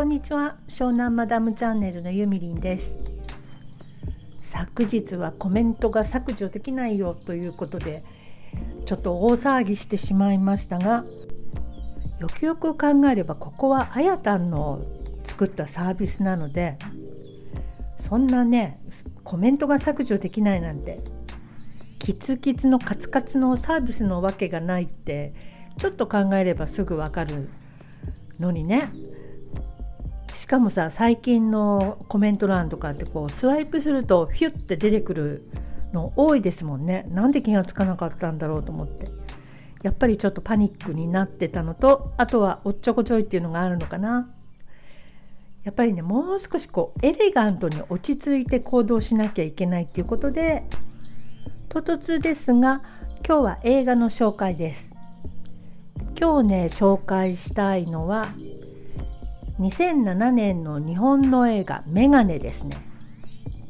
こんにちは。湘南マダムチャンネルのゆみりんです。昨日はコメントが削除できないよということでちょっと大騒ぎしてしまいましたがよくよく考えればここはあやたんの作ったサービスなのでそんなねコメントが削除できないなんてキツキツのカツカツのサービスのわけがないってちょっと考えればすぐわかるのにね。しかもさ最近のコメント欄とかってこうスワイプするとフュッて出てくるの多いですもんね。なんで気がつかなかったんだろうと思って。やっぱりちょっとパニックになってたのとあとはおっちょこちょいっていうのがあるのかな。やっぱりねもう少しこうエレガントに落ち着いて行動しなきゃいけないっていうことで唐突ですが今日は映画の紹介です。今日ね紹介したいのは2007年の日本の映画「メガネ」ですね。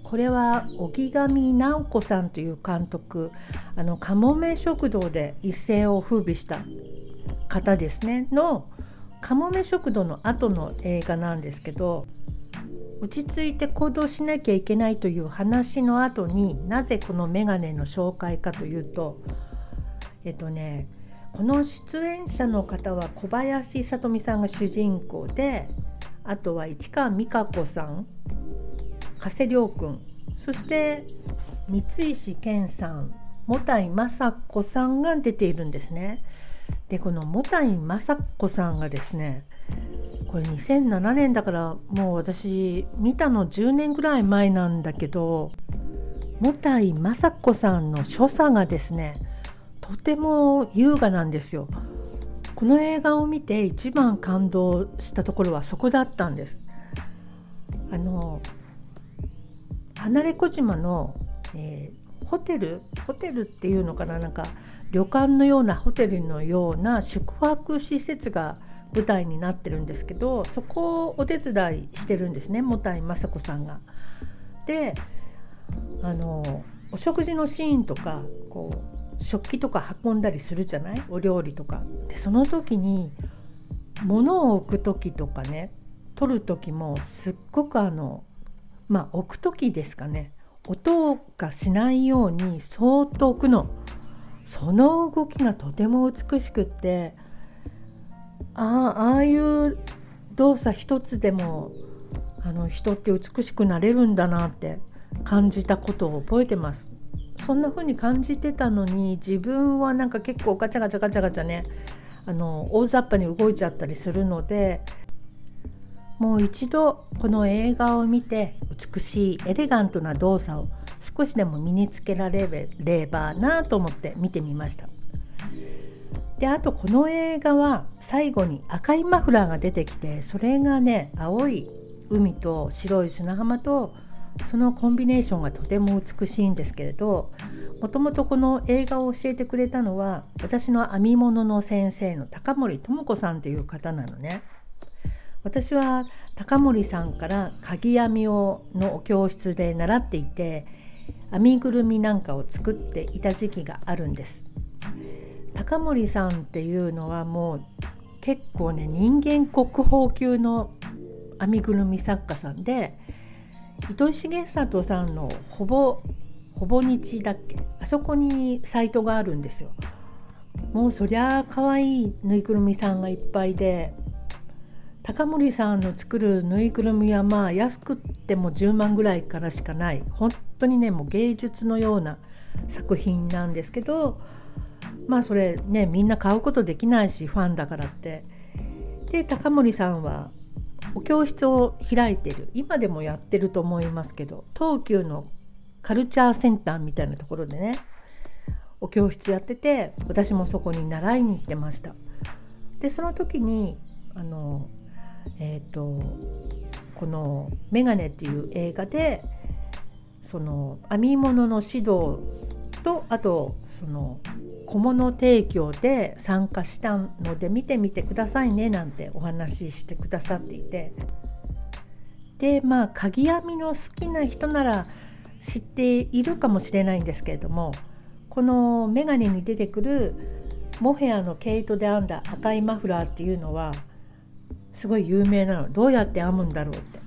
これは荻上直子さんという監督あのかもめ食堂で一世を風靡した方ですね。のかもめ食堂の後の映画なんですけど落ち着いて行動しなきゃいけないという話の後になぜこのメガネの紹介かというとえっとねこの出演者の方は小林聡美さんが主人公であとは市川美香子さん加瀬亮君そして三石健さん茂田雅子さんが出ているんですね。でこの茂田雅子さんがですねこれ2007年だからもう私見たの10年ぐらい前なんだけど茂田井雅子さんの所作がですねとても優雅なんですよ。この映画を見て一番感動したところはそこだったんです。あの離れ小島の、えー、ホテルホテルっていうのかななんか旅館のようなホテルのような宿泊施設が舞台になってるんですけどそこをお手伝いしてるんですね茂田雅子さんが。であのお食事のシーンとかこう食器とか運んだりするじゃない？お料理とか。でその時に物を置く時とかね取る時もすっごくあのまあ置く時ですかね音がしないようにそーっと置くのその動きがとても美しくってああああいう動作一つでもあの人って美しくなれるんだなって感じたことを覚えてます。そんな風に感じてたのに自分はなんか結構ガチャガチャガチャガチャねあの大雑把に動いちゃったりするのでもう一度この映画を見て美しいエレガントな動作を少しでも身につけられればなと思って見てみました。であとこの映画は最後に赤いマフラーが出てきてそれがね青い海と白い砂浜とそのコンビネーションがとても美しいんですけれどもともとこの映画を教えてくれたのは私の編み物の先生の高森智子さんという方なのね。私は高森さんから鍵編みをの教室で習っていて編みぐるみなんかを作っていた時期があるんです。高森さんっていうのはもう結構ね人間国宝級の編みぐるみ作家さんで糸井重里さんのほぼほぼ日だっけ？あそこにサイトがあるんですよ。もうそりゃあ可愛いぬいぐるみさんがいっぱいで高森さんの作るぬいぐるみはまあ安くっても10万ぐらいからしかない本当にねもう芸術のような作品なんですけどまあそれねみんな買うことできないしファンだからって。で高森さんはお教室を開いてる今でもやってると思いますけど東急のカルチャーセンターみたいなところでねお教室やってて私もそこに習いに行ってました。でその時にあのえっ、ー、とこの「メガネ」っていう映画でその編み物の指導とあとその小物提供で参加したので見てみてくださいねなんてお話ししてくださっていて。でまあ鍵編みの好きな人なら知っているかもしれないんですけれどもこのメガネに出てくるモヘアの毛糸で編んだ赤いマフラーっていうのはすごい有名なの。どうやって編むんだろうって。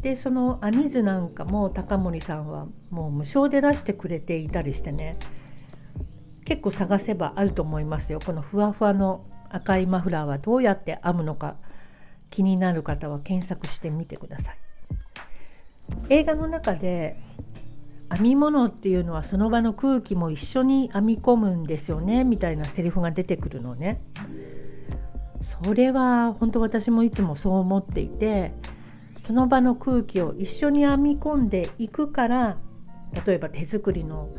でその編み図なんかも高森さんはもう無償で出してくれていたりしてね。結構探せばあると思いますよ。このふわふわの赤いマフラーはどうやって編むのか気になる方は検索してみてください。映画の中で編み物っていうのはその場の空気も一緒に編み込むんですよねみたいなセリフが出てくるのね。それは本当私もいつもそう思っていてその場の空気を一緒に編み込んでいくから例えば手作りの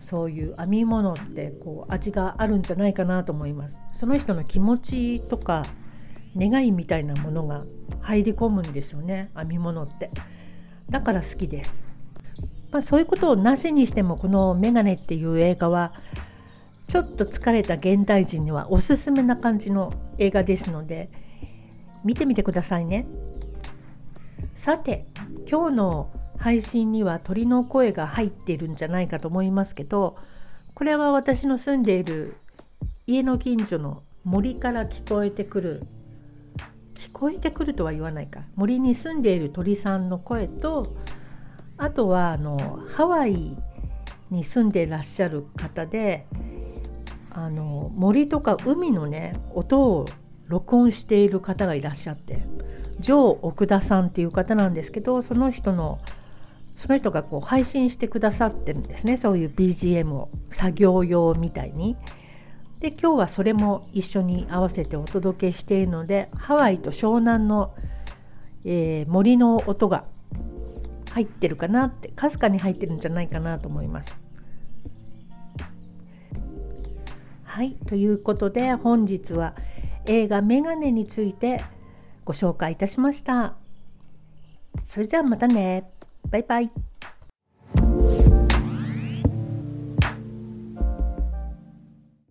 そういう編み物ってこう味があるんじゃないかなと思います。その人の気持ちとか願いみたいなものが入り込むんですよね。編み物って。だから好きです。まあ、そういうことをなしにしてもこの「メガネ」っていう映画はちょっと疲れた現代人にはおすすめな感じの映画ですので見てみてくださいね。さて今日の配信には鳥の声が入っているんじゃないかと思いますけどこれは私の住んでいる家の近所の森から聞こえてくる聞こえてくるとは言わないか。森に住んでいる鳥さんの声とあとはあのハワイに住んでいらっしゃる方であの森とか海のね音を録音している方がいらっしゃってジョー奥田さんっていう方なんですけどその人のその人がこう配信してくださってるんですねそういう BGM を作業用みたいに。で今日はそれも一緒に合わせてお届けしているのでハワイと湘南の、えー、森の音が入ってるかなってかすかに入ってるんじゃないかなと思います。はいということで本日は映画「メガネ」についてご紹介いたしました。それじゃあまたね。バイバイ。